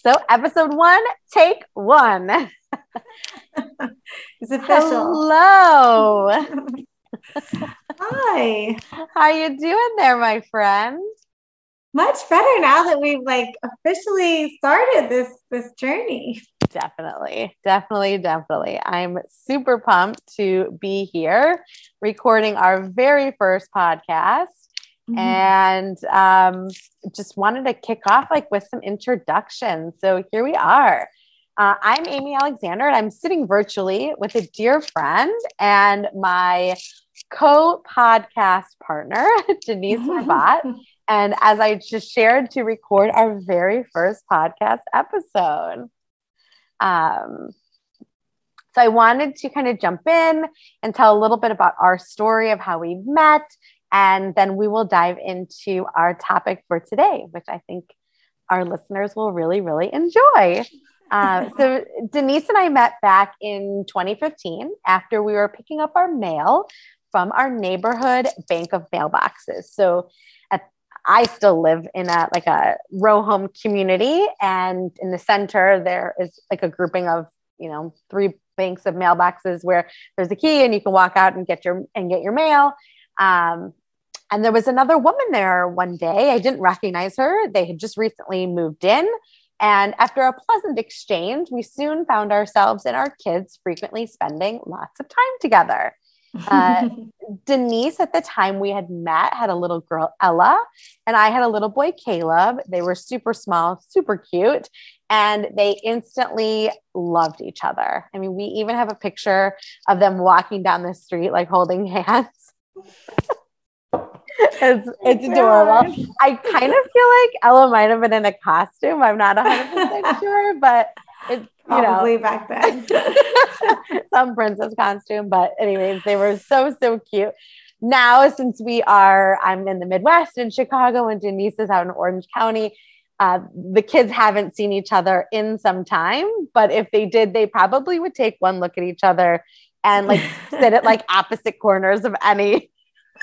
So, episode one, take one. it's official. Hello. Hi. How you doing there, my friend? Much better now that we've like officially started this this journey. Definitely, definitely, definitely. I'm super pumped to be here recording our very first podcast. Mm-hmm. And um, just wanted to kick off like with some introductions. So here we are. Uh, I'm Amy Alexander, and I'm sitting virtually with a dear friend and my co podcast partner, Denyse Rabat. and as I just shared, to record our very first podcast episode. Um, so I wanted to kind of jump in and tell a little bit about our story of how we met. And then we will dive into our topic for today, which I think our listeners will really, really enjoy. Uh, so Denyse and I met back in 2015 after we were picking up our mail from our neighborhood bank of mailboxes. So at, I still live in a like a row home community, and in the center there is like a grouping of you know three banks of mailboxes where there's a key and you can walk out and get your and get your mail. Um, and there was another woman there one day. I didn't recognize her. They had just recently moved in. And after a pleasant exchange, we soon found ourselves and our kids frequently spending lots of time together. Uh, Denyse, at the time we had met, had a little girl, Ella, and I had a little boy, Caleb. They were super small, super cute, and they instantly loved each other. I mean, we even have a picture of them walking down the street, like holding hands. It's, it's adorable. I kind of feel like Ella might have been in a costume. I'm not 100% sure, but it's probably know, back then. some princess costume. But, anyways, they were so, so cute. Now, since we are, I'm in the Midwest in Chicago, and Denyse is out in Orange County. Uh, the kids haven't seen each other in some time, but if they did, they probably would take one look at each other and like sit at like opposite corners of any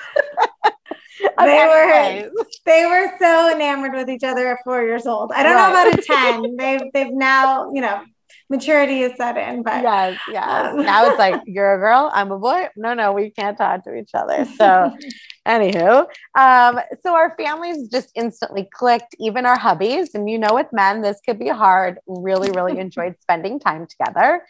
they were they were so enamored with each other at four years old. I don't right. know about a 10. they've they've now, you know, maturity is set in, but yes, yes. Um, now it's like you're a girl, I'm a boy. No, no, we can't talk to each other. So anywho, um, so our families just instantly clicked, even our hubbies. And you know, with men, this could be hard. Really, really enjoyed spending time together.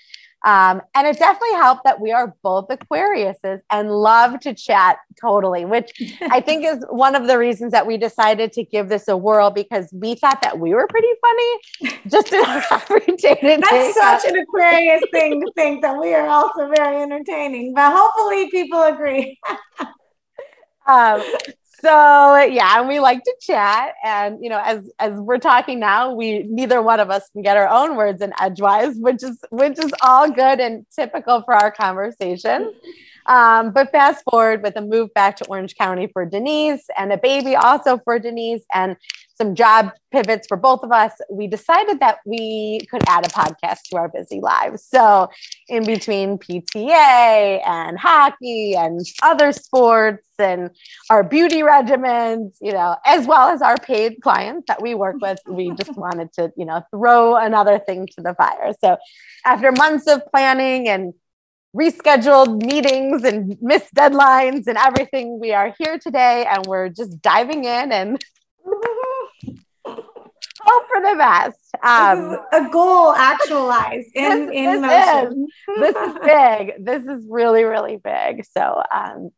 Um, and it definitely helped that we are both Aquariuses and love to chat totally, which I think is one of the reasons that we decided to give this a whirl because we thought that we were pretty funny just in our everyday. That's such an Aquarius thing to think that we are also very entertaining, but hopefully people agree. um, so yeah, and we like to chat. And you know, as as we're talking now, we neither one of us can get our own words in edgewise, which is which is all good and typical for our conversation. Um, but fast forward with a move back to Orange County for Denyse and a baby also for Denyse and some job pivots for both of us, we decided that we could add a podcast to our busy lives. So, in between PTA and hockey and other sports and our beauty regimens, you know, as well as our paid clients that we work with, we just wanted to, you know, throw another thing to the fire. So, after months of planning and rescheduled meetings and missed deadlines and everything. We are here today and we're just diving in and hope for the best. Um, a goal actualized in, this, in this motion. Is, this is big. This is really, really big. So um,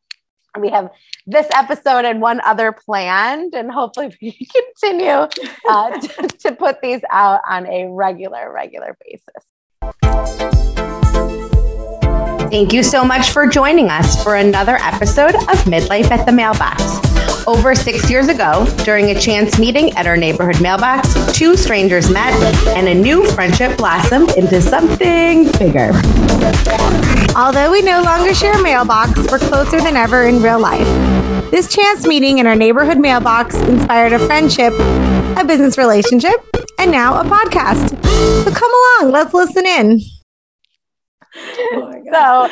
we have this episode and one other planned, and hopefully we continue uh, to, to put these out on a regular, regular basis. Thank you so much for joining us for another episode of Midlife at the Mailbox. Over six years ago, during a chance meeting at our neighborhood mailbox, two strangers met and a new friendship blossomed into something bigger. Although we no longer share a mailbox, we're closer than ever in real life. This chance meeting in our neighborhood mailbox inspired a friendship, a business relationship, and now a podcast. So come along, let's listen in oh so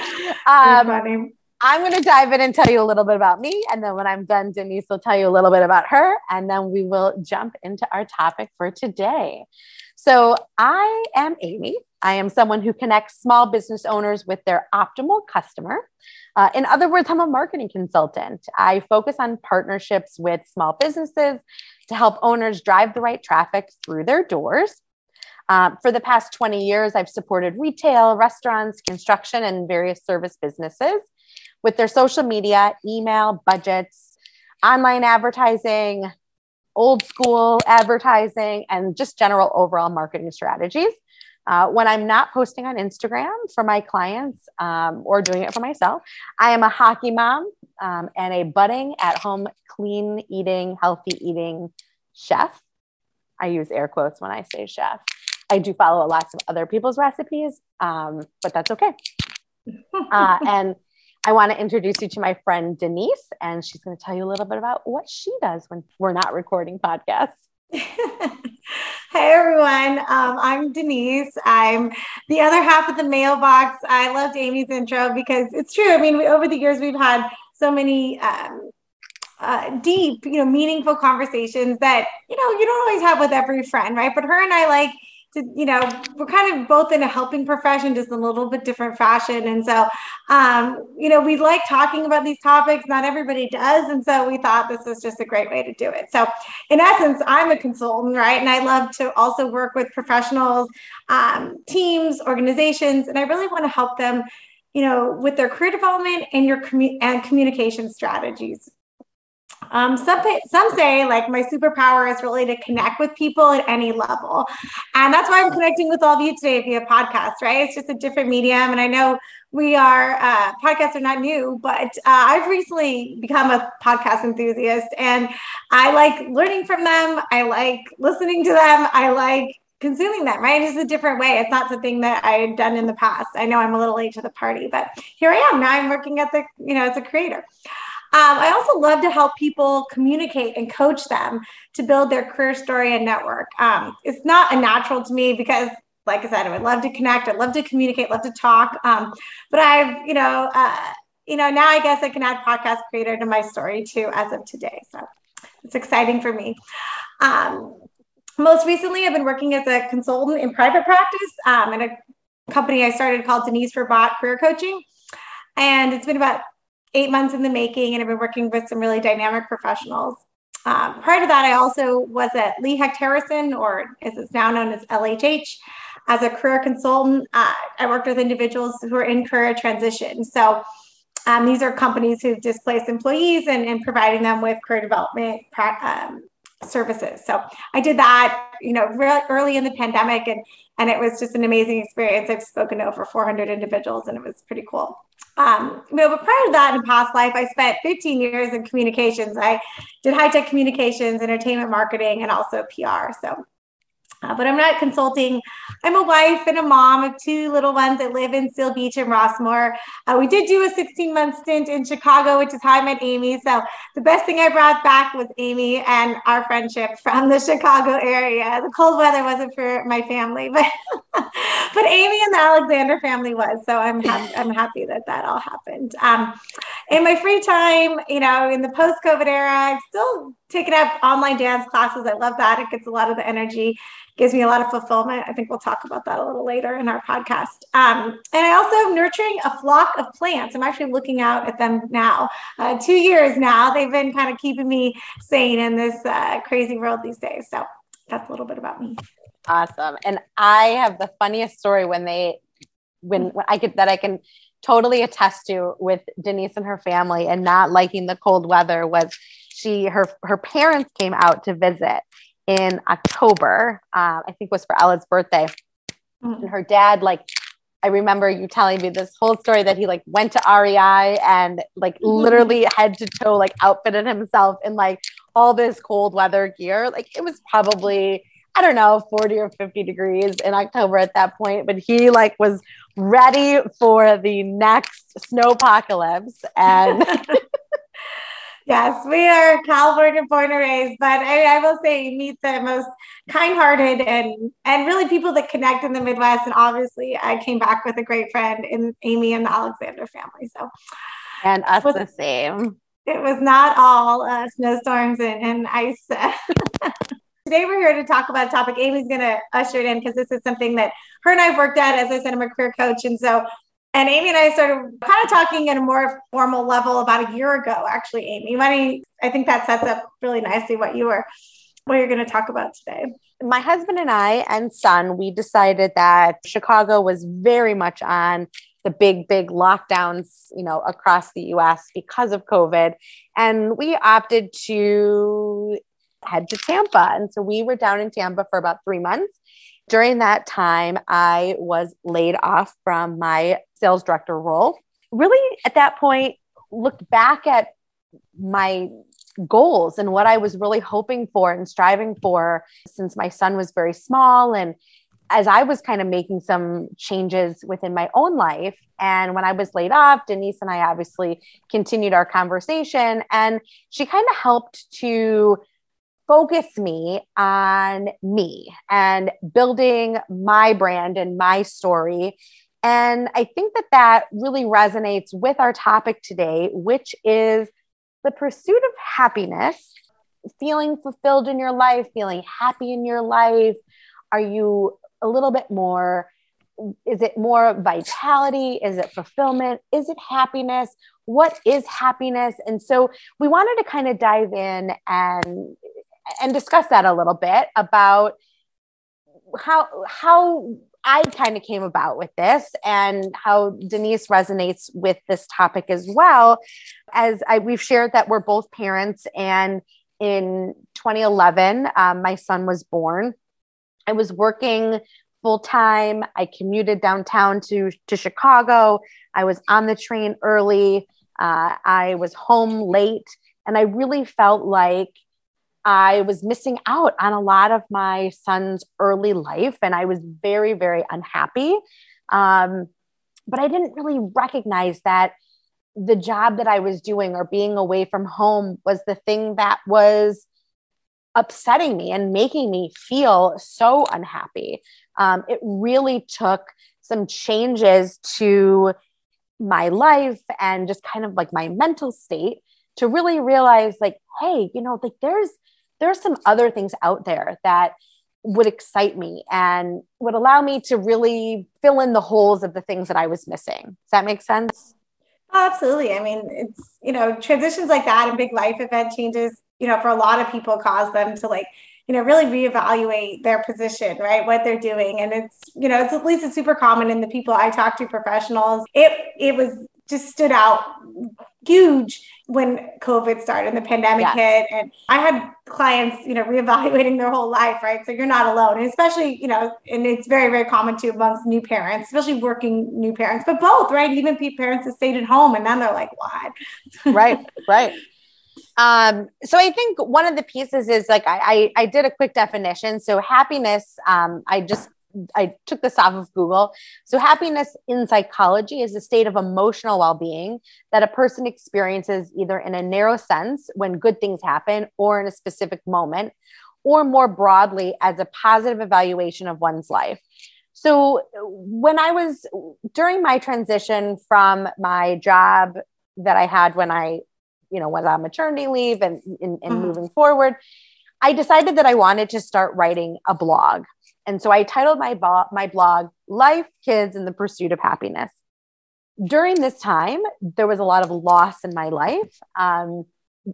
um, I'm going to dive in and tell you a little bit about me. And then when I'm done, Denyse will tell you a little bit about her. And then we will jump into our topic for today. So, I am Amy. I am someone who connects small business owners with their optimal customer. Uh, in other words, I'm a marketing consultant. I focus on partnerships with small businesses to help owners drive the right traffic through their doors. Um, for the past 20 years, I've supported retail, restaurants, construction, and various service businesses with their social media, email, budgets, online advertising, old school advertising, and just general overall marketing strategies. Uh, when I'm not posting on Instagram for my clients um, or doing it for myself, I am a hockey mom um, and a budding at home clean eating, healthy eating chef. I use air quotes when I say chef. I do follow lots of other people's recipes, um, but that's okay. Uh, and I want to introduce you to my friend Denyse, and she's going to tell you a little bit about what she does when we're not recording podcasts. Hey everyone, um, I'm Denyse. I'm the other half of the mailbox. I loved Amy's intro because it's true. I mean, we, over the years, we've had so many um, uh, deep, you know, meaningful conversations that, you know, you don't always have with every friend, right? But her and I like to, you know, we're kind of both in a helping profession, just a little bit different fashion. And so, um, you know, we like talking about these topics. Not everybody does. And so we thought this was just a great way to do it. So, in essence, I'm a consultant, right? And I love to also work with professionals, um, teams, organizations, and I really want to help them you know, with their career development and your commu- and communication strategies. Um, some, some say like my superpower is really to connect with people at any level. And that's why I'm connecting with all of you today via podcast, right? It's just a different medium. And I know we are, uh, podcasts are not new, but uh, I've recently become a podcast enthusiast and I like learning from them. I like listening to them. I like consuming them, right? It's a different way. It's not something that I had done in the past. I know I'm a little late to the party, but here I am. Now I'm working at the, you know, as a creator. Um, I also love to help people communicate and coach them to build their career story and network. Um, it's not a natural to me because, like I said, I would love to connect, I'd love to communicate, love to talk. Um, but I've, you know, uh, you know, now I guess I can add podcast creator to my story too as of today. So it's exciting for me. Um, most recently, I've been working as a consultant in private practice um, in a company I started called Denyse for Bot Career Coaching. And it's been about eight months in the making, and I've been working with some really dynamic professionals. Um, prior to that, I also was at Lee Hecht Harrison, or as it's now known as LHH, as a career consultant. Uh, I worked with individuals who are in career transition. So um, these are companies who've displaced employees and, and providing them with career development um, services. So I did that, you know, real early in the pandemic, and and it was just an amazing experience. I've spoken to over 400 individuals, and it was pretty cool. Um, you know, but prior to that, in past life, I spent 15 years in communications. I did high tech communications, entertainment marketing, and also PR. So uh, but I'm not consulting. I'm a wife and a mom of two little ones that live in Seal Beach and Rossmoor. Uh, we did do a 16 month stint in Chicago, which is how I met Amy. So the best thing I brought back was Amy and our friendship from the Chicago area. The cold weather wasn't for my family, but but Amy and the Alexander family was. So I'm happy, I'm happy that that all happened. Um, in my free time, you know, in the post COVID era, I've still taken up online dance classes. I love that. It gets a lot of the energy gives me a lot of fulfillment. I think we'll talk about that a little later in our podcast. Um, and I also am nurturing a flock of plants. I'm actually looking out at them now. Uh, two years now, they've been kind of keeping me sane in this uh, crazy world these days. So that's a little bit about me. Awesome. And I have the funniest story when they, when, when I could, that I can totally attest to with Denyse and her family and not liking the cold weather was she her her parents came out to visit in October. Uh, I think was for Ella's birthday, mm-hmm. and her dad like. I remember you telling me this whole story that he like went to REI and like mm-hmm. literally head to toe like outfitted himself in like all this cold weather gear. Like it was probably I don't know 40 or 50 degrees in October at that point, but he like was ready for the next snow apocalypse and Yes, we are California born and raised, but I, I will say you meet the most kind-hearted and and really people that connect in the Midwest. And obviously, I came back with a great friend in Amy and the Alexander family. So And us was, the same. It was not all uh, snowstorms and, and ice. Today we're here to talk about a topic. Amy's going to usher it in because this is something that her and I've worked at. As I said, I'm a career coach. And so, and Amy and I started kind of talking at a more formal level about a year ago, actually, Amy. Money, I think that sets up really nicely what you were, what you're going to talk about today. My husband and I and son, we decided that Chicago was very much on the big, big lockdowns, you know, across the US because of COVID. And we opted to head to Tampa. And so we were down in Tampa for about three months. During that time, I was laid off from my sales director role. Really, at that point, looked back at my goals and what I was really hoping for and striving for since my son was very small and as I was kind of making some changes within my own life. And when I was laid off, Denyse and I obviously continued our conversation, and she kind of helped to focus me on me and building my brand and my story. And I think that that really resonates with our topic today, which is the pursuit of happiness, feeling fulfilled in your life, feeling happy in your life. Are you a little bit more is it more vitality is it fulfillment is it happiness what is happiness and so we wanted to kind of dive in and and discuss that a little bit about how how I kind of came about with this and how Denyse resonates with this topic as well. As I, we've shared that we're both parents, and in 2011, um, my son was born. I was working full time. I commuted downtown to, to Chicago. I was on the train early. Uh, I was home late. And I really felt like I was missing out on a lot of my son's early life. And I was very, very unhappy. Um, but I didn't really recognize that the job that I was doing or being away from home was the thing that was upsetting me and making me feel so unhappy. Um, it really took some changes to my life and just kind of like my mental state to really realize like hey you know like there's there's some other things out there that would excite me and would allow me to really fill in the holes of the things that I was missing. Does that make sense? Oh, absolutely. I mean, it's, you know, transitions like that and big life event changes you know, for a lot of people cause them to like, you know, really reevaluate their position, right? What they're doing. And it's, you know, it's at least it's super common in the people I talk to, professionals. It it was just stood out huge when COVID started and the pandemic yes. hit. And I had clients, you know, reevaluating their whole life, right? So you're not alone. And especially, you know, and it's very, very common too amongst new parents, especially working new parents, but both, right? Even parents that stayed at home and then they're like, what? right, right. Um, so I think one of the pieces is like I, I, I did a quick definition. So happiness, um, I just I took this off of Google. So happiness in psychology is a state of emotional well-being that a person experiences either in a narrow sense when good things happen or in a specific moment, or more broadly as a positive evaluation of one's life. So when I was during my transition from my job that I had when I you know, was on maternity leave and, and, and mm-hmm. moving forward, I decided that I wanted to start writing a blog. And so I titled my, bo- my blog, Life, Kids, and the Pursuit of Happiness. During this time, there was a lot of loss in my life. Um,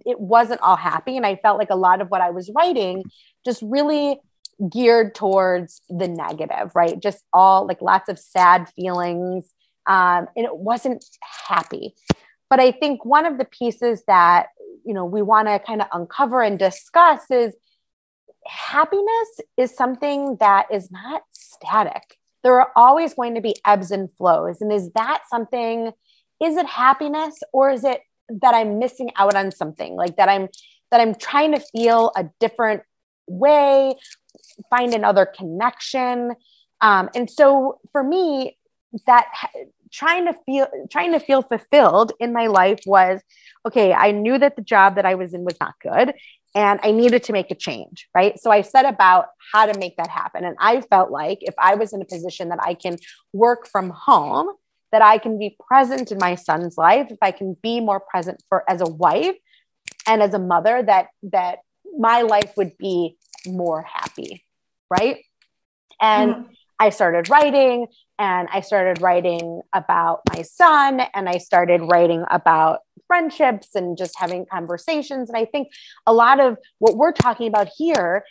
it wasn't all happy. And I felt like a lot of what I was writing just really geared towards the negative, right? Just all like lots of sad feelings. Um, and it wasn't happy. But I think one of the pieces that, you know, we want to kind of uncover and discuss is happiness is something that is not static. There are always going to be ebbs and flows. And is that something, is it happiness or is it that I'm missing out on something like that I'm that I'm trying to feel a different way, find another connection. Um, and so for me, that trying to feel trying to feel fulfilled in my life was okay i knew that the job that i was in was not good and i needed to make a change right so i set about how to make that happen and i felt like if i was in a position that i can work from home that I can be present in my son's life, if I can be more present for as a wife and as a mother, that that my life would be more happy, right? And mm-hmm. I started writing and I started writing about my son and I started writing about friendships and just having conversations. And I think a lot of what we're talking about here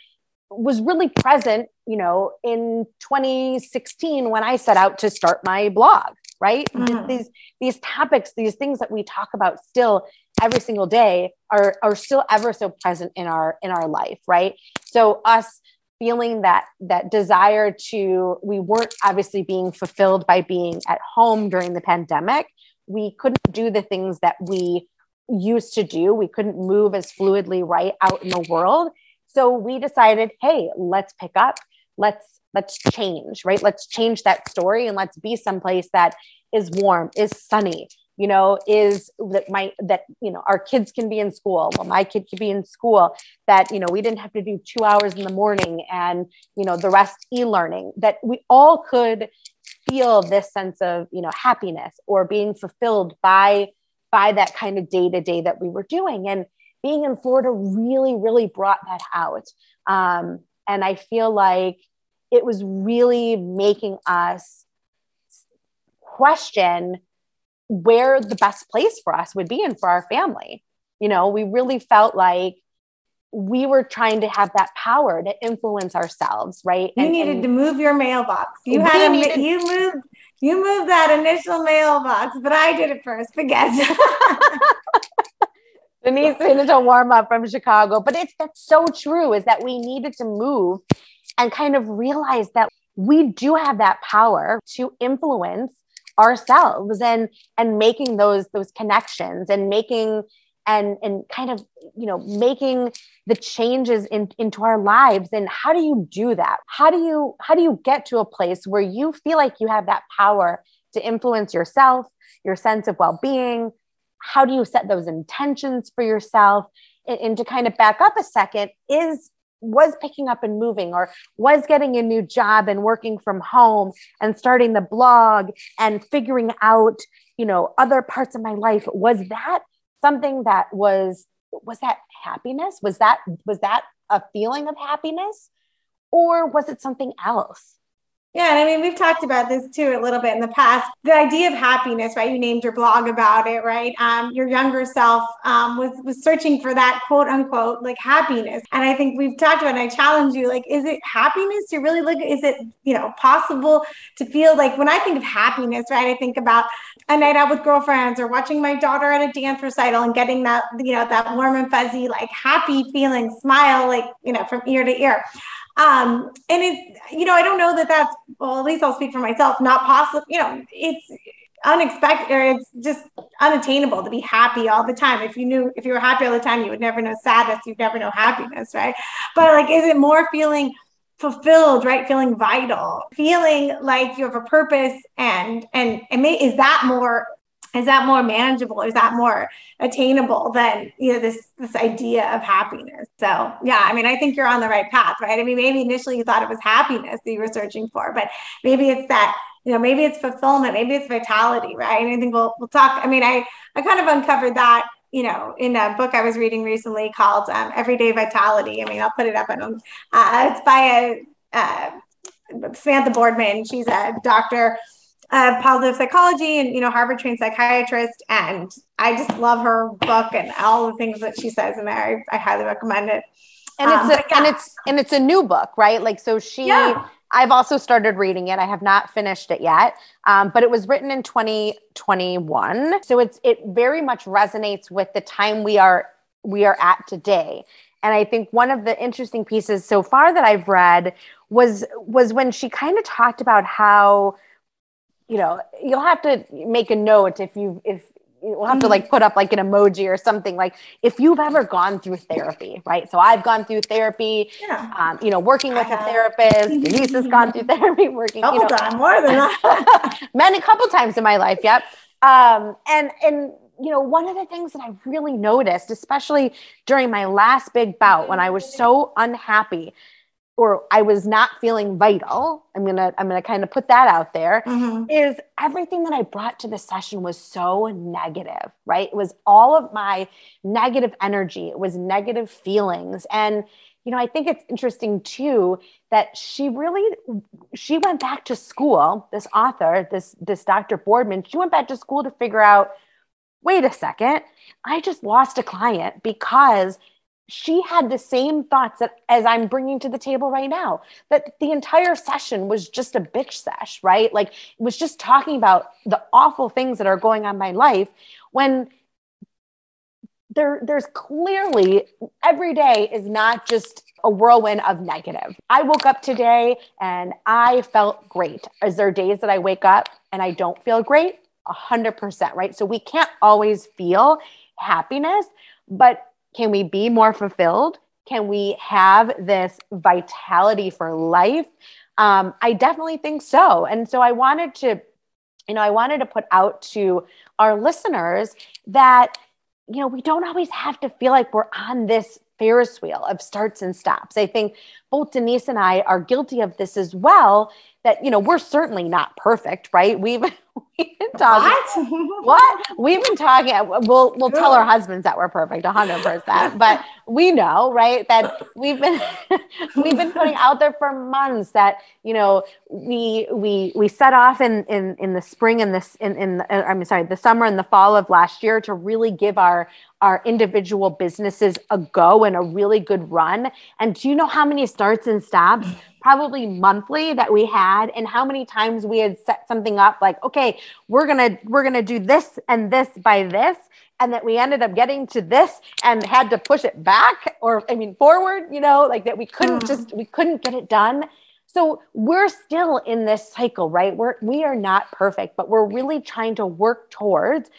was really present, you know, in 2016 when I set out to start my blog, right? Mm. These these topics, these things that we talk about still every single day are are still ever so present in our in our life, right? So us feeling that that desire to we weren't obviously being fulfilled by being at home during the pandemic. We couldn't do the things that we used to do. We couldn't move as fluidly right out in the world so we decided, hey, let's pick up, let's let's change, right? Let's change that story and let's be someplace that is warm, is sunny, you know, is that my that you know our kids can be in school. Well, my kid could be in school. That you know we didn't have to do two hours in the morning and you know the rest e-learning. That we all could feel this sense of you know happiness or being fulfilled by by that kind of day to day that we were doing and being in Florida really, really brought that out. Um, and I feel like it was really making us question where the best place for us would be and for our family. You know, we really felt like we were trying to have that power to influence ourselves, right? You and, needed and to move your mailbox. You had a needed- you moved you moved that initial mailbox, but I did it first. Forget. Denyse needed to warm up from Chicago. But it's that's so true is that we needed to move and kind of realize that we do have that power to influence ourselves and and making those those connections and making and and kind of you know making the changes in, into our lives. And how do you do that? How do you how do you get to a place where you feel like you have that power to influence yourself your sense of well-being? How do you set those intentions for yourself? And, and to kind of back up a second is was picking up and moving or was getting a new job and working from home and starting the blog and figuring out you know other parts of my life was that something that was was that happiness? Was that was that a feeling of happiness? Or was it something else yeah, and I mean, we've talked about this too a little bit in the past. The idea of happiness, right? You named your blog about it, right? Um, your younger self um, was was searching for that quote unquote like happiness, and I think we've talked about. And I challenge you, like, is it happiness? To really look, is it you know possible to feel like when I think of happiness, right? I think about a night out with girlfriends or watching my daughter at a dance recital and getting that you know that warm and fuzzy like happy feeling, smile like you know from ear to ear. Um, and it, you know, I don't know that that's, well, at least I'll speak for myself, not possible, you know, it's unexpected or it's just unattainable to be happy all the time. If you knew, if you were happy all the time, you would never know sadness, you'd never know happiness, right? But like, is it more feeling fulfilled, right? Feeling vital, feeling like you have a purpose and, and, and may, is that more is that more manageable is that more attainable than you know this this idea of happiness so yeah i mean i think you're on the right path right i mean maybe initially you thought it was happiness that you were searching for but maybe it's that you know maybe it's fulfillment maybe it's vitality right and i think we'll we'll talk i mean i i kind of uncovered that you know, in a book I was reading recently called um, Everyday Vitality. I mean, I'll put it up. Don't. Uh, it's by a uh, Samantha Boardman. She's a doctor uh, positive psychology and you know Harvard trained psychiatrist, and I just love her book and all the things that she says in there. I, I highly recommend it. And um, it's a, yeah. and it's and it's a new book, right? Like so she. Yeah. I've also started reading it. I have not finished it yet, um, but it was written in 2021, so it's it very much resonates with the time we are we are at today. And I think one of the interesting pieces so far that I've read was was when she kind of talked about how you know, you'll have to make a note if you if we'll have to like put up like an emoji or something like if you've ever gone through therapy right? So i've gone through therapy yeah. um, you know working with a therapist denyse has gone through therapy working couple you know, times more than that many couple times in my life yep. Um, and and you know one of the things that i really noticed especially during my last big bout when i was so unhappy or I was not feeling vital. I'm gonna I'm gonna kind of put that out there. Mm-hmm. Is everything that I brought to the session was so negative, right? It was all of my negative energy. It was negative feelings, and you know I think it's interesting too that she really she went back to school. This author, this this Dr. Boardman, she went back to school to figure out. Wait a second, I just lost a client because she had the same thoughts that as I'm bringing to the table right now. That the entire session was just a bitch sesh, right? Like it was just talking about the awful things that are going on in my life when there there's clearly every day is not just a whirlwind of negative. I woke up today and I felt great. Is there days that I wake up and I don't feel great? A hundred percent, right? So we can't always feel happiness, but can we be more fulfilled? Can we have this vitality for life? Um, I definitely think so. And so I wanted to, you know, I wanted to put out to our listeners that, you know, we don't always have to feel like we're on this Ferris wheel of starts and stops. I think both Denyse and I are guilty of this as well. That, you know, we're certainly not perfect, right? We've we've been talking. What? what? We've been talking. We'll we'll tell our husbands that we're perfect, hundred percent. But we know, right, that we've been we've been putting out there for months that you know we we we set off in in in the spring and this in in uh, I'm sorry, the summer and the fall of last year to really give our our individual businesses a go and a really good run. And do you know how many starts and stops probably monthly that we had and how many times we had set something up like okay we're gonna we're gonna do this and this by this and that we ended up getting to this and had to push it back or i mean forward you know like that we couldn't mm. just we couldn't get it done. So we're still in this cycle right? We're we are not perfect but we're really trying to work towards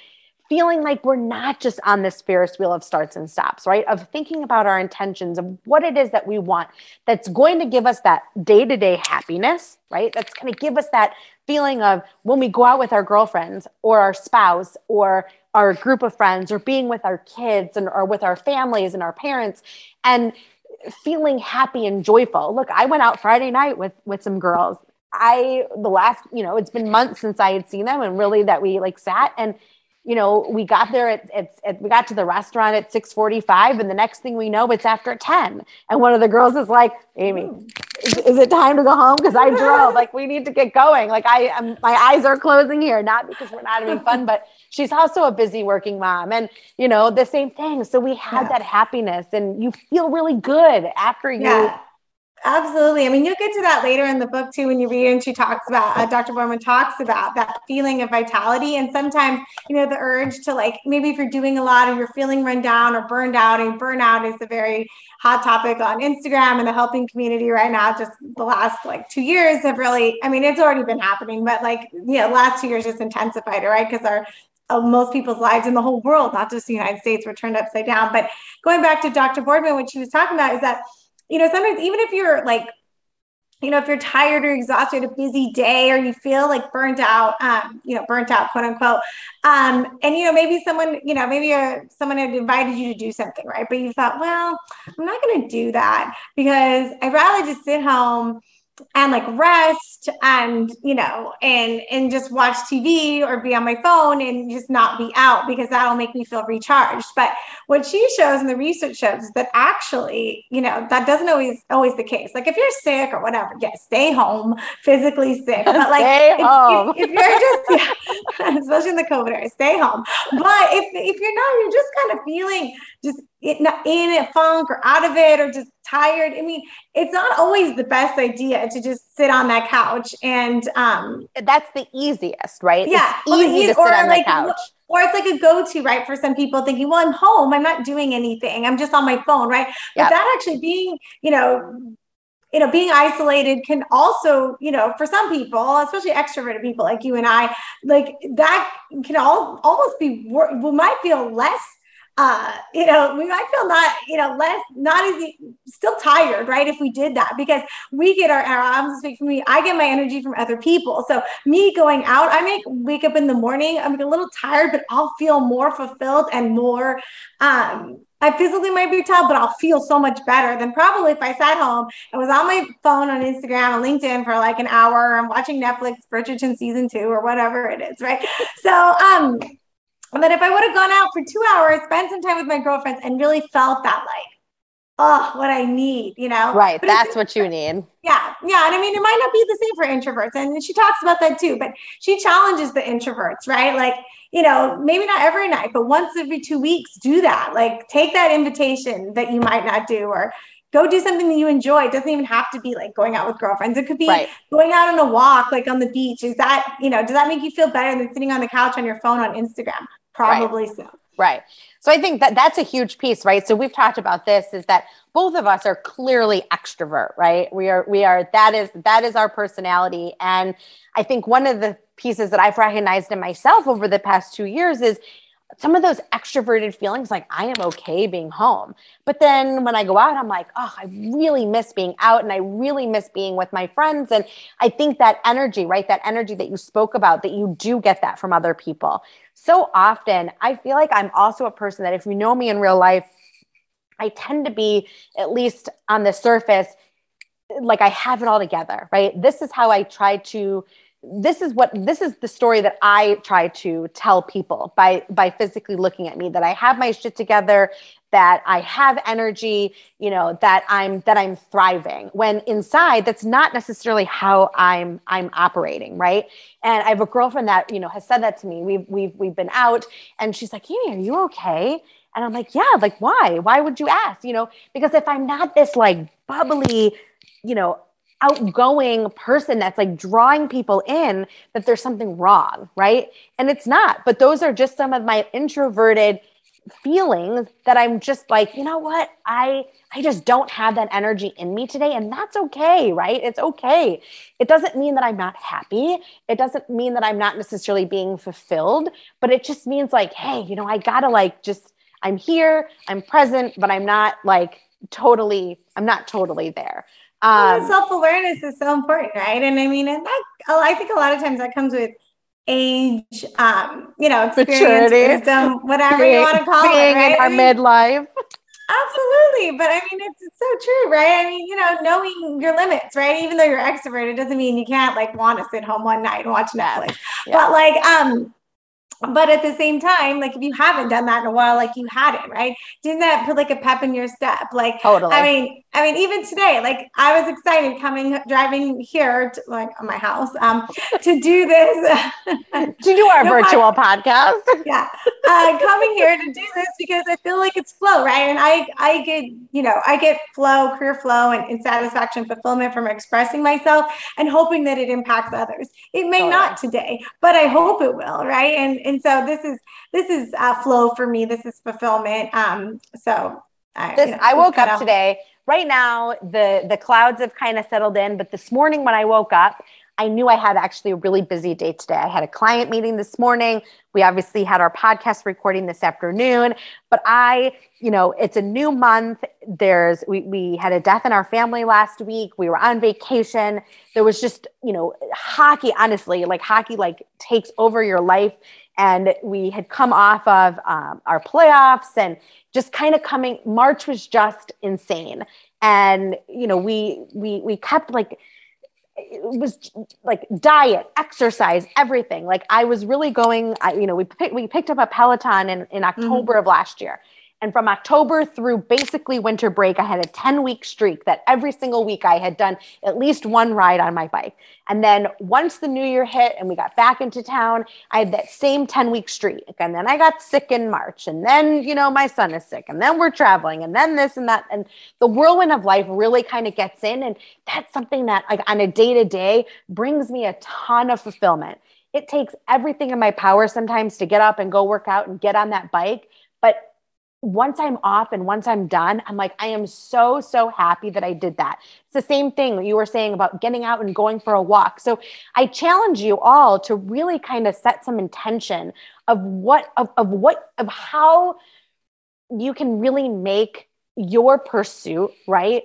feeling like we're not just on this Ferris wheel of starts and stops, right? Of thinking about our intentions, of what it is that we want that's going to give us that day to day happiness, right? That's going to give us that feeling of when we go out with our girlfriends or our spouse or our group of friends or being with our kids and or with our families and our parents and feeling happy and joyful. Look, I went out Friday night with with some girls. I the last, you know, it's been months since I had seen them and really that we like sat and you know, we got there at, at, at, we got to the restaurant at 6:45 and the next thing we know it's after 10 and one of the girls is like, "Amy, is, is it time to go home because I drove. Like we need to get going. Like I am my eyes are closing here not because we're not having fun, but she's also a busy working mom and you know, the same thing. So we had yeah. that happiness and you feel really good after you yeah Absolutely. I mean, you'll get to that later in the book too when you read and she talks about, uh, Dr. Boardman talks about that feeling of vitality. And sometimes, you know, the urge to like, maybe if you're doing a lot or you're feeling run down or burned out, and burnout is a very hot topic on Instagram and the helping community right now. Just the last like two years have really, I mean, it's already been happening, but like, know, last two years just intensified it, right? Because our uh, most people's lives in the whole world, not just the United States, were turned upside down. But going back to Dr. Boardman, what she was talking about is that you know, sometimes even if you're like, you know, if you're tired or exhausted, a busy day, or you feel like burnt out, um, you know, burnt out, quote unquote, um, and you know, maybe someone, you know, maybe a, someone had invited you to do something, right? But you thought, well, I'm not going to do that because I'd rather just sit home and like rest and you know and and just watch tv or be on my phone and just not be out because that'll make me feel recharged. But what she shows and the research shows is that actually you know that doesn't always always the case. Like if you're sick or whatever yeah stay home physically sick. But like if, if, if, you're just yeah, especially in the covid era stay home. But if if you're not you're just kind of feeling just in a funk or out of it or just tired. I mean, it's not always the best idea to just sit on that couch and um that's the easiest, right? Yeah. It's easy to sit on like, the couch. Or it's like a go-to, right? For some people thinking, well, I'm home, I'm not doing anything, I'm just on my phone, right? But yep. that actually being, you know, you know, being isolated can also, you know, for some people, especially extroverted people like you and I, like that can all almost be, we might feel less uh, you know, we might feel not, you know, less, not as still tired, right? If we did that, because we get our, our I'm speak for me, I get my energy from other people. So me going out, I make wake up in the morning, I'm a little tired, but I'll feel more fulfilled and more, um, I physically might be tired, but I'll feel so much better than probably if I sat home and was on my phone on Instagram and LinkedIn for like an hour and watching Netflix, Bridgerton season two or whatever it is, right? So, um, and then if I would have gone out for two hours, spent some time with my girlfriends, and really felt that like, oh, what I need, you know? Right. But that's what you need. Yeah. Yeah. And I mean, it might not be the same for introverts. And she talks about that too, but she challenges the introverts, right? Like, you know, maybe not every night, but once every two weeks, do that. Like, take that invitation that you might not do, or go do something that you enjoy. It doesn't even have to be like going out with girlfriends. It could be right. going out on a walk, like on the beach. Is that, you know, does that make you feel better than sitting on the couch on your phone on Instagram? Probably right. so. Right. So I think that that's a huge piece, right? So we've talked about this is that both of us are clearly extrovert, right? We are we are that is that is our personality and I think one of the pieces that I've recognized in myself over the past 2 years is some of those extroverted feelings like I am okay being home. But then when I go out, I'm like, oh, I really miss being out and I really miss being with my friends. And I think that energy, right? That energy that you spoke about, that you do get that from other people. So often, I feel like I'm also a person that if you know me in real life, I tend to be, at least on the surface, like I have it all together, right? This is how I try to this is what this is the story that I try to tell people by by physically looking at me that I have my shit together that I have energy you know that I'm that I'm thriving when inside that's not necessarily how I'm I'm operating right? And I have a girlfriend that you know has said that to me. We've we've we've been out and she's like Amy are you okay? And I'm like yeah like why? Why would you ask? You know because if I'm not this like bubbly you know outgoing person that's like drawing people in that there's something wrong, right? And it's not. But those are just some of my introverted feelings that I'm just like, you know what? I I just don't have that energy in me today and that's okay, right? It's okay. It doesn't mean that I'm not happy. It doesn't mean that I'm not necessarily being fulfilled, but it just means like, hey, you know, I got to like just I'm here, I'm present, but I'm not like totally I'm not totally there. Um, self awareness is so important, right? And I mean, and that I think a lot of times that comes with age, um, you know, experience, maturity. wisdom, whatever being, you want to call it, right? in our I mean, midlife. Absolutely. But I mean, it's, it's so true, right? I mean, you know, knowing your limits, right? Even though you're extroverted doesn't mean you can't like want to sit home one night and watch Netflix. Yeah. But like, um, but at the same time, like if you haven't done that in a while, like you hadn't, right? Didn't that put like a pep in your step? Like, totally. I mean, I mean, even today, like I was excited coming, driving here, to, like my house, um, to do this, to do our virtual podcast. yeah, uh, coming here to do this because I feel like it's flow, right? And I, I get, you know, I get flow, career flow, and, and satisfaction, fulfillment from expressing myself and hoping that it impacts others. It may totally. not today, but I hope it will, right? And and so this is this is uh, flow for me. This is fulfillment. Um, so I, this, you know, I woke up today. Right now, the the clouds have kind of settled in, but this morning when I woke up, I knew I had actually a really busy day today. I had a client meeting this morning. We obviously had our podcast recording this afternoon, but I, you know, it's a new month. There's we we had a death in our family last week. We were on vacation. There was just, you know, hockey honestly, like hockey like takes over your life and we had come off of um, our playoffs and just kind of coming march was just insane. And you know we we we kept like it was like diet exercise everything. Like i was really going I, you know we picked we picked up a peloton in, in october mm-hmm. of last year and from October through basically winter break, I had a 10 week streak that every single week I had done at least one ride on my bike. And then once the new year hit and we got back into town, I had that same 10 week streak. And then I got sick in March. And then, you know, my son is sick. And then we're traveling. And then this and that. And the whirlwind of life really kind of gets in. And that's something that, like, on a day to day brings me a ton of fulfillment. It takes everything in my power sometimes to get up and go work out and get on that bike. But once I'm off and once I'm done, I'm like, I am so, so happy that I did that. It's the same thing you were saying about getting out and going for a walk. So I challenge you all to really kind of set some intention of what, of, of what, of how you can really make your pursuit, right?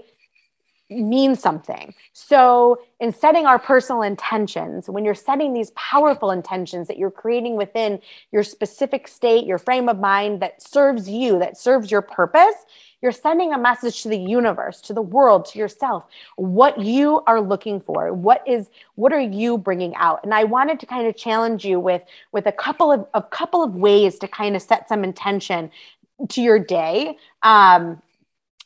Mean something. So, in setting our personal intentions, when you're setting these powerful intentions that you're creating within your specific state, your frame of mind that serves you, that serves your purpose, you're sending a message to the universe, to the world, to yourself, what you are looking for. What is what are you bringing out? And I wanted to kind of challenge you with with a couple of a couple of ways to kind of set some intention to your day. Um,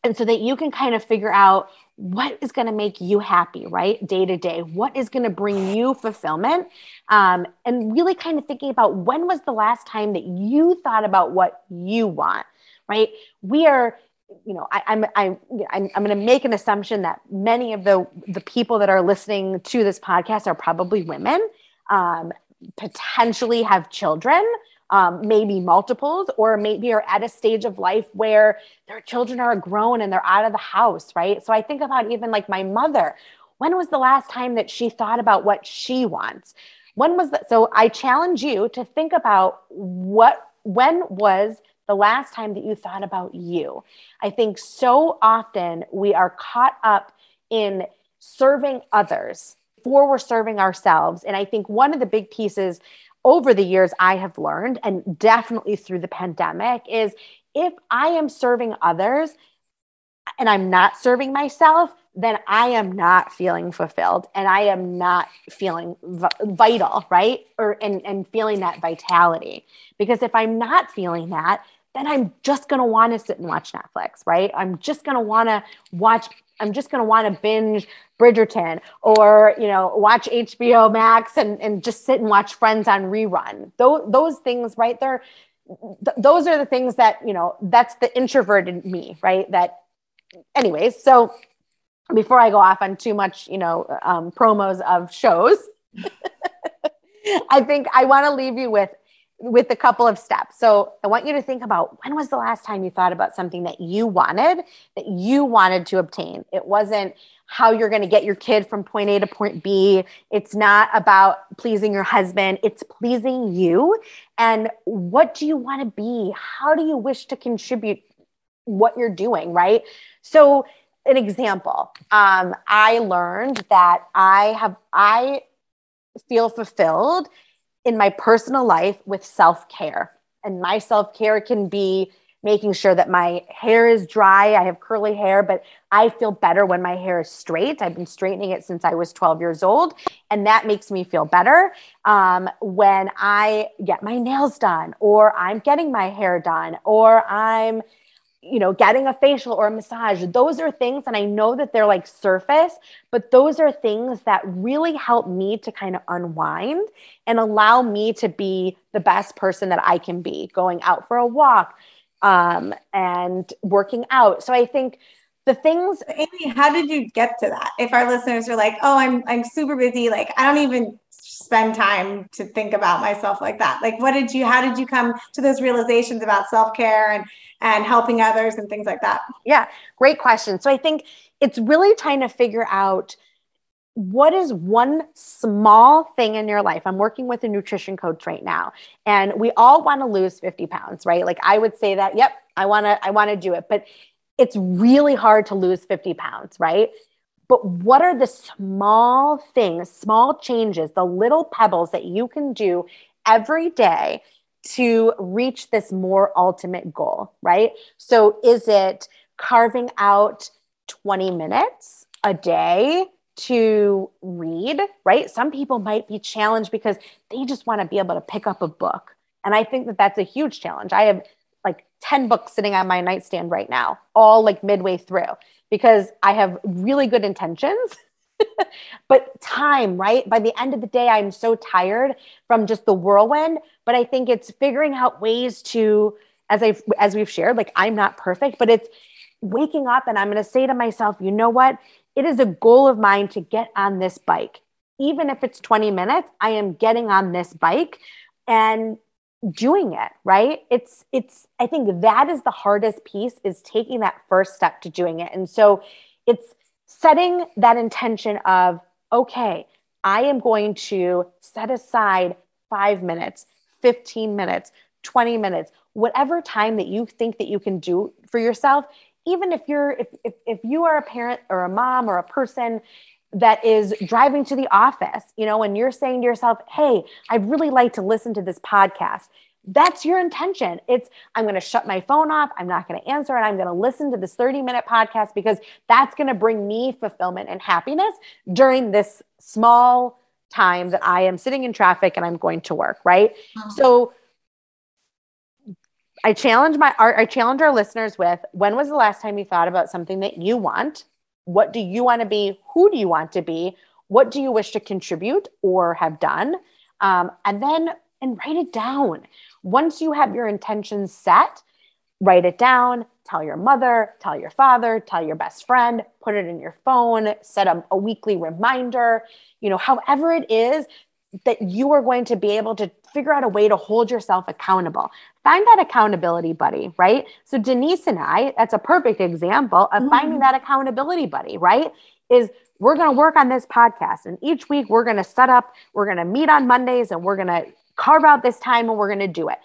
and so that you can kind of figure out what is going to make you happy, right? Day to day. What is going to bring you fulfillment? Um, and really kind of thinking about when was the last time that you thought about what you want, right? We are, you know, I, I'm, I, I'm, I'm going to make an assumption that many of the, the people that are listening to this podcast are probably women, um, potentially have children um, maybe multiples, or maybe are at a stage of life where their children are grown and they're out of the house, right? So I think about even like my mother. When was the last time that she thought about what she wants? When was that? So I challenge you to think about what, when was the last time that you thought about you? I think so often we are caught up in serving others before we're serving ourselves. And I think one of the big pieces over the years I have learned, and definitely through the pandemic, is if I am serving others and I'm not serving myself, then I am not feeling fulfilled and I am not feeling v- vital, right? Or and, and feeling that vitality. Because if I'm not feeling that, then I'm just going to want to sit and watch Netflix, right? I'm just going to want to watch I'm just going to want to binge Bridgerton or, you know, watch HBO Max and, and just sit and watch Friends on rerun. Those, those things right there, th- those are the things that, you know, that's the introverted me, right? That, anyways, so before I go off on too much, you know, um, promos of shows, I think I want to leave you with with a couple of steps. So I want you to think about when was the last time you thought about something that you wanted, that you wanted to obtain. It wasn't how you're going to get your kid from point A to point B. It's not about pleasing your husband, it's pleasing you. And what do you want to be? How do you wish to contribute what you're doing, right? So, an example, um, I learned that I have, I feel fulfilled in my personal life with self care. And my self care can be making sure that my hair is dry. I have curly hair, but I feel better when my hair is straight. I've been straightening it since I was 12 years old, and that makes me feel better. Um, when I get my nails done, or I'm getting my hair done, or I'm you know, getting a facial or a massage, those are things, and I know that they're like surface, but those are things that really help me to kind of unwind and allow me to be the best person that I can be going out for a walk um, and working out. So I think the things amy how did you get to that if our listeners are like oh i'm i'm super busy like i don't even spend time to think about myself like that like what did you how did you come to those realizations about self-care and and helping others and things like that yeah great question so i think it's really trying to figure out what is one small thing in your life? I'm working with a nutrition coach right now, and we all want to lose 50 pounds, right? Like I would say that, yep, I want to, I want to do it. But it's really hard to lose 50 pounds, right? But what are the small things, small changes, the little pebbles that you can do every day to reach this more ultimate goal, right? So is it carving out 20 minutes a day to read, right? Some people might be challenged because they just want to be able to pick up a book. And I think that that's a huge challenge. I have like 10 books sitting on my nightstand right now, all like midway through, because I have really good intentions. but time, right? By the end of the day, I'm so tired from just the whirlwind. But I think it's figuring out ways to, as I've as we've shared, like I'm not perfect, but it's waking up and I'm gonna say to myself, you know what? It is a goal of mine to get on this bike. Even if it's 20 minutes, I am getting on this bike and doing it right it's it's i think that is the hardest piece is taking that first step to doing it and so it's setting that intention of okay i am going to set aside 5 minutes 15 minutes 20 minutes, whatever time that you think that you can do for yourself, even if you're if, if, if you are a parent or a mom or a person that is driving to the office, you know, and you're saying to yourself, Hey, I'd really like to listen to this podcast. That's your intention. It's, I'm going to shut my phone off. I'm not going to answer it. I'm going to listen to this 30 minute podcast because that's going to bring me fulfillment and happiness during this small time that I am sitting in traffic and I'm going to work. Right. Uh-huh. So, I challenge my I challenge our listeners with when was the last time you thought about something that you want? What do you want to be? Who do you want to be? What do you wish to contribute or have done? Um, and then and write it down. Once you have your intentions set, write it down, tell your mother, tell your father, tell your best friend, put it in your phone, set up a weekly reminder, you know, however it is that you are going to be able to figure out a way to hold yourself accountable. Find that accountability buddy, right? So Denyse and I, that's a perfect example of mm-hmm. finding that accountability buddy, right? Is we're going to work on this podcast and each week we're going to set up, we're going to meet on Mondays and we're going to carve out this time and we're going to do it.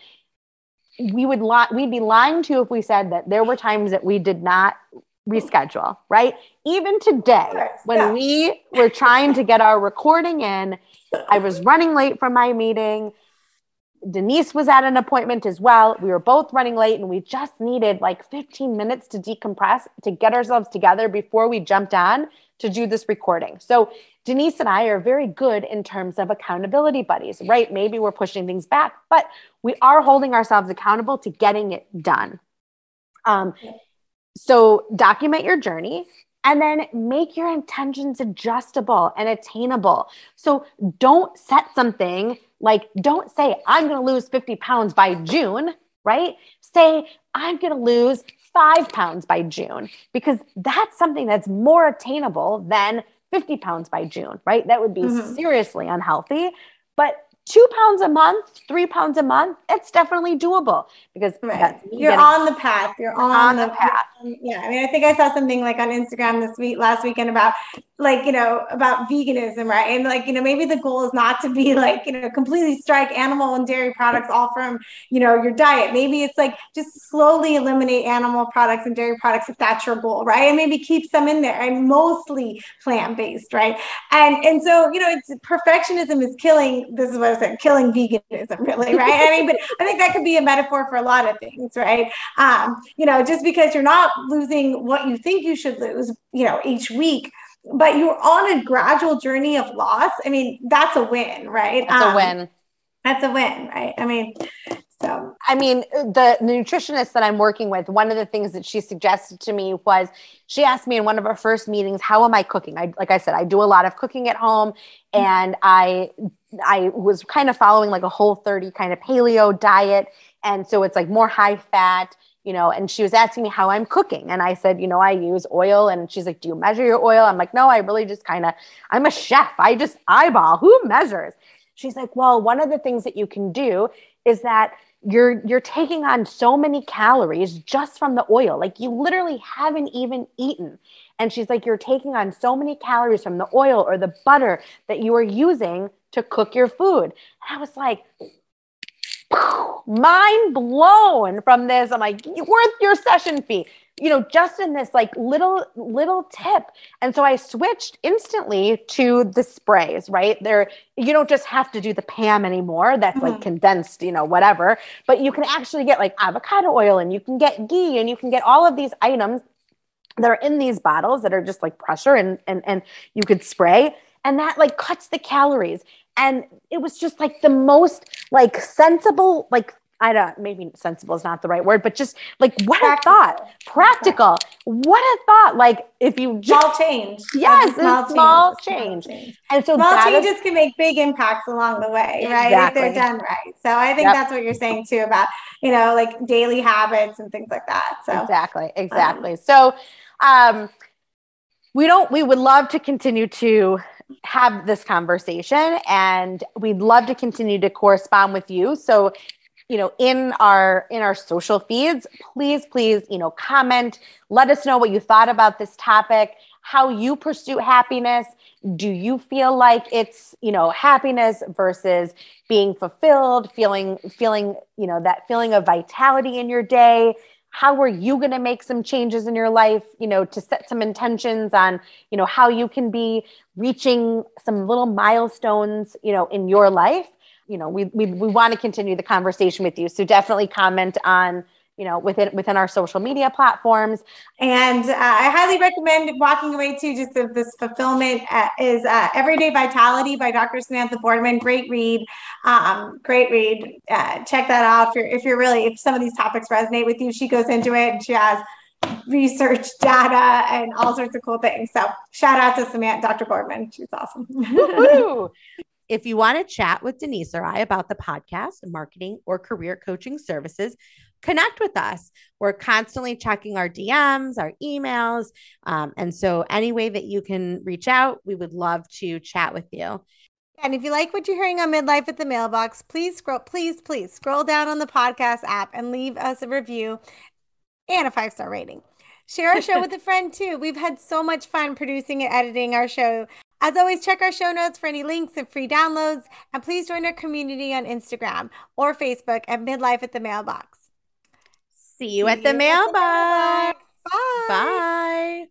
We would lie, we'd be lying to you if we said that there were times that we did not reschedule, right? Even today, when yeah. we were trying to get our recording in, I was running late from my meeting. Denyse was at an appointment as well. We were both running late and we just needed like 15 minutes to decompress to get ourselves together before we jumped on to do this recording. So, Denyse and I are very good in terms of accountability buddies, right? Maybe we're pushing things back, but we are holding ourselves accountable to getting it done. Um, so, document your journey and then make your intentions adjustable and attainable. So don't set something like, don't say, I'm going to lose 50 pounds by June, right? Say, I'm going to lose five pounds by June, because that's something that's more attainable than 50 pounds by June, right? That would be mm-hmm. seriously unhealthy. But two pounds a month, three pounds a month, it's definitely doable because right. you're getting, on the path. You're on, on the, the path. Yeah. I mean, I think I saw something like on Instagram this week, last weekend about like, you know, about veganism, right? And like, you know, maybe the goal is not to be like, you know, completely strike animal and dairy products all from, you know, your diet. Maybe it's like just slowly eliminate animal products and dairy products if that's your goal, right? And maybe keep some in there and mostly plant-based, right? And and so, you know, it's perfectionism is killing this is what killing veganism, really, right? I mean, but I think that could be a metaphor for a lot of things, right? Um, you know, just because you're not losing what you think you should lose, you know, each week, but you're on a gradual journey of loss. I mean, that's a win, right? That's um, a win. That's a win, right? I mean, so, I mean, the, nutritionist that I'm working with, one of the things that she suggested to me was she asked me in one of our first meetings, "How am I cooking?" I, like I said, I do a lot of cooking at home, and I I was kind of following like a whole 30 kind of paleo diet, and so it's like more high fat, you know. And she was asking me how I'm cooking, and I said, you know, I use oil, and she's like, "Do you measure your oil?" I'm like, "No, I really just kind of I'm a chef. I just eyeball. Who measures?" She's like, "Well, one of the things that you can do is that." you're you're taking on so many calories just from the oil like you literally haven't even eaten and she's like you're taking on so many calories from the oil or the butter that you are using to cook your food and i was like mind blown from this i'm like worth your session fee you know, just in this like little little tip. And so I switched instantly to the sprays, right? There you don't just have to do the PAM anymore. That's mm-hmm. like condensed, you know, whatever. But you can actually get like avocado oil and you can get ghee and you can get all of these items that are in these bottles that are just like pressure and and and you could spray and that like cuts the calories and it was just like the most like sensible like I don't maybe sensible is not the right word, but just like what practical. a thought. Practical. What a thought. Like if you just small change. Yes, small, small change. small, change. And so small changes is, can make big impacts along the way, right? Exactly. If they're done right. So I think yep. that's what you're saying too about, you know, like daily habits and things like that. So exactly, exactly. Um, so um we don't we would love to continue to have this conversation and we'd love to continue to correspond with you so you know in our in our social feeds please please you know comment let us know what you thought about this topic how you pursue happiness. Do you feel like it's, you know, happiness versus being fulfilled, feeling, feeling, you know, that feeling of vitality in your day? How are you going to make some changes in your life, you know, to set some intentions on, you know, how you can be reaching some little milestones, you know, in your life? You know, we, we, we want to continue the conversation with you. So definitely comment on, you know within within our social media platforms. And uh, i highly recommend walking away to just of this fulfillment uh, is uh, everyday vitality by dr samantha boardman. Great read. Um, great read. Uh, check that out if you're if you're really if some of these topics resonate with you. She goes into it and she has research data and all sorts of cool things. So shout out to samantha dr boardman. She's awesome. If you want to chat with denyse or i about the podcast marketing or career coaching services connect with us. We're constantly checking our DMs, our emails. Um, and so, any way that you can reach out, we would love to chat with you. And if you like what you're hearing on Midlife at the Mailbox, please scroll, please, please scroll down on the podcast app and leave us a review and a five star rating. Share our show with a friend too. We've had so much fun producing and editing our show. As always, check our show notes for any links and free downloads. And please join our community on Instagram or Facebook at Midlife at the Mailbox. See you, See at, the you at the mailbox. Bye. Bye.